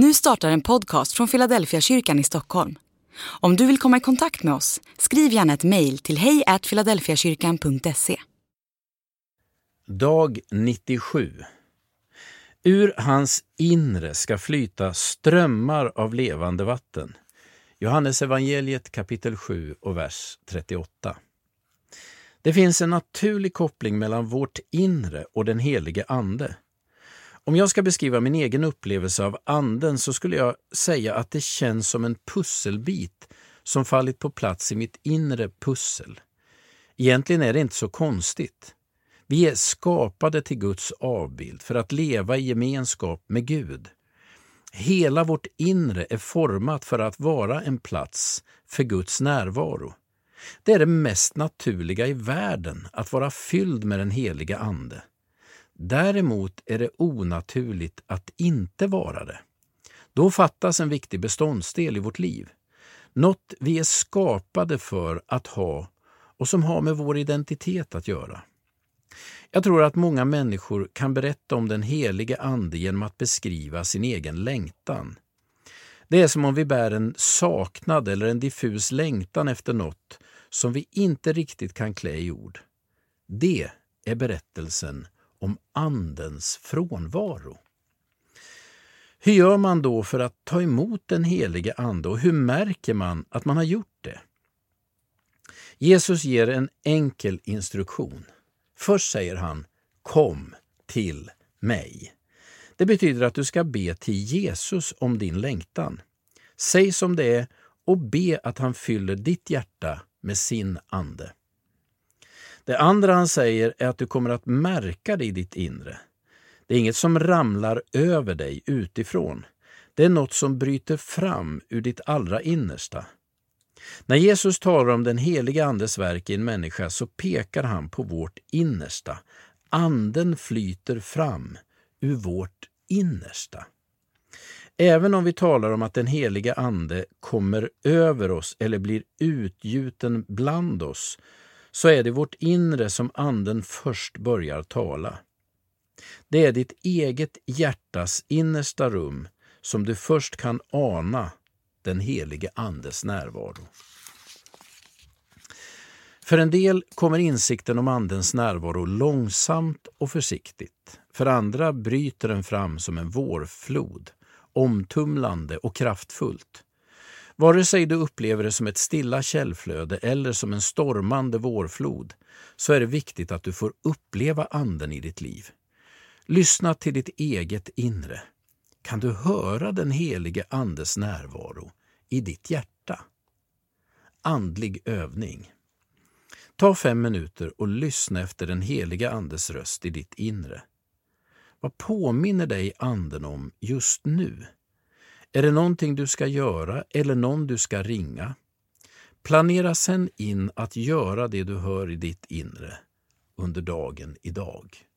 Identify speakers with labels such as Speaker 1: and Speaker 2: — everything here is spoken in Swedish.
Speaker 1: Nu startar en podcast från Philadelphia kyrkan i Stockholm. Om du vill komma i kontakt med oss, skriv gärna ett mejl till hejfiladelfiakyrkan.se.
Speaker 2: Dag 97 Ur hans inre ska flyta strömmar av levande vatten. Johannes evangeliet kapitel 7 och vers 38. Det finns en naturlig koppling mellan vårt inre och den helige Ande. Om jag ska beskriva min egen upplevelse av Anden så skulle jag säga att det känns som en pusselbit som fallit på plats i mitt inre pussel. Egentligen är det inte så konstigt. Vi är skapade till Guds avbild för att leva i gemenskap med Gud. Hela vårt inre är format för att vara en plats för Guds närvaro. Det är det mest naturliga i världen att vara fylld med den heliga Ande. Däremot är det onaturligt att inte vara det. Då fattas en viktig beståndsdel i vårt liv. Något vi är skapade för att ha och som har med vår identitet att göra. Jag tror att många människor kan berätta om den helige Ande genom att beskriva sin egen längtan. Det är som om vi bär en saknad eller en diffus längtan efter något som vi inte riktigt kan klä i ord. Det är berättelsen om Andens frånvaro. Hur gör man då för att ta emot den helige Ande och hur märker man att man har gjort det? Jesus ger en enkel instruktion. Först säger han Kom till mig. Det betyder att du ska be till Jesus om din längtan. Säg som det är och be att han fyller ditt hjärta med sin ande. Det andra han säger är att du kommer att märka det i ditt inre. Det är inget som ramlar över dig utifrån. Det är något som bryter fram ur ditt allra innersta. När Jesus talar om den heliga Andes verk i en människa så pekar han på vårt innersta. Anden flyter fram ur vårt innersta. Även om vi talar om att den heliga Ande kommer över oss eller blir utgjuten bland oss, så är det vårt inre som Anden först börjar tala. Det är ditt eget hjärtas innersta rum som du först kan ana den helige Andes närvaro. För en del kommer insikten om Andens närvaro långsamt och försiktigt. För andra bryter den fram som en vårflod, omtumlande och kraftfullt. Vare sig du upplever det som ett stilla källflöde eller som en stormande vårflod så är det viktigt att du får uppleva Anden i ditt liv. Lyssna till ditt eget inre. Kan du höra den helige Andes närvaro i ditt hjärta? Andlig övning. Ta fem minuter och lyssna efter den heliga Andes röst i ditt inre. Vad påminner dig Anden om just nu? Är det någonting du ska göra eller någon du ska ringa? Planera sen in att göra det du hör i ditt inre under dagen idag.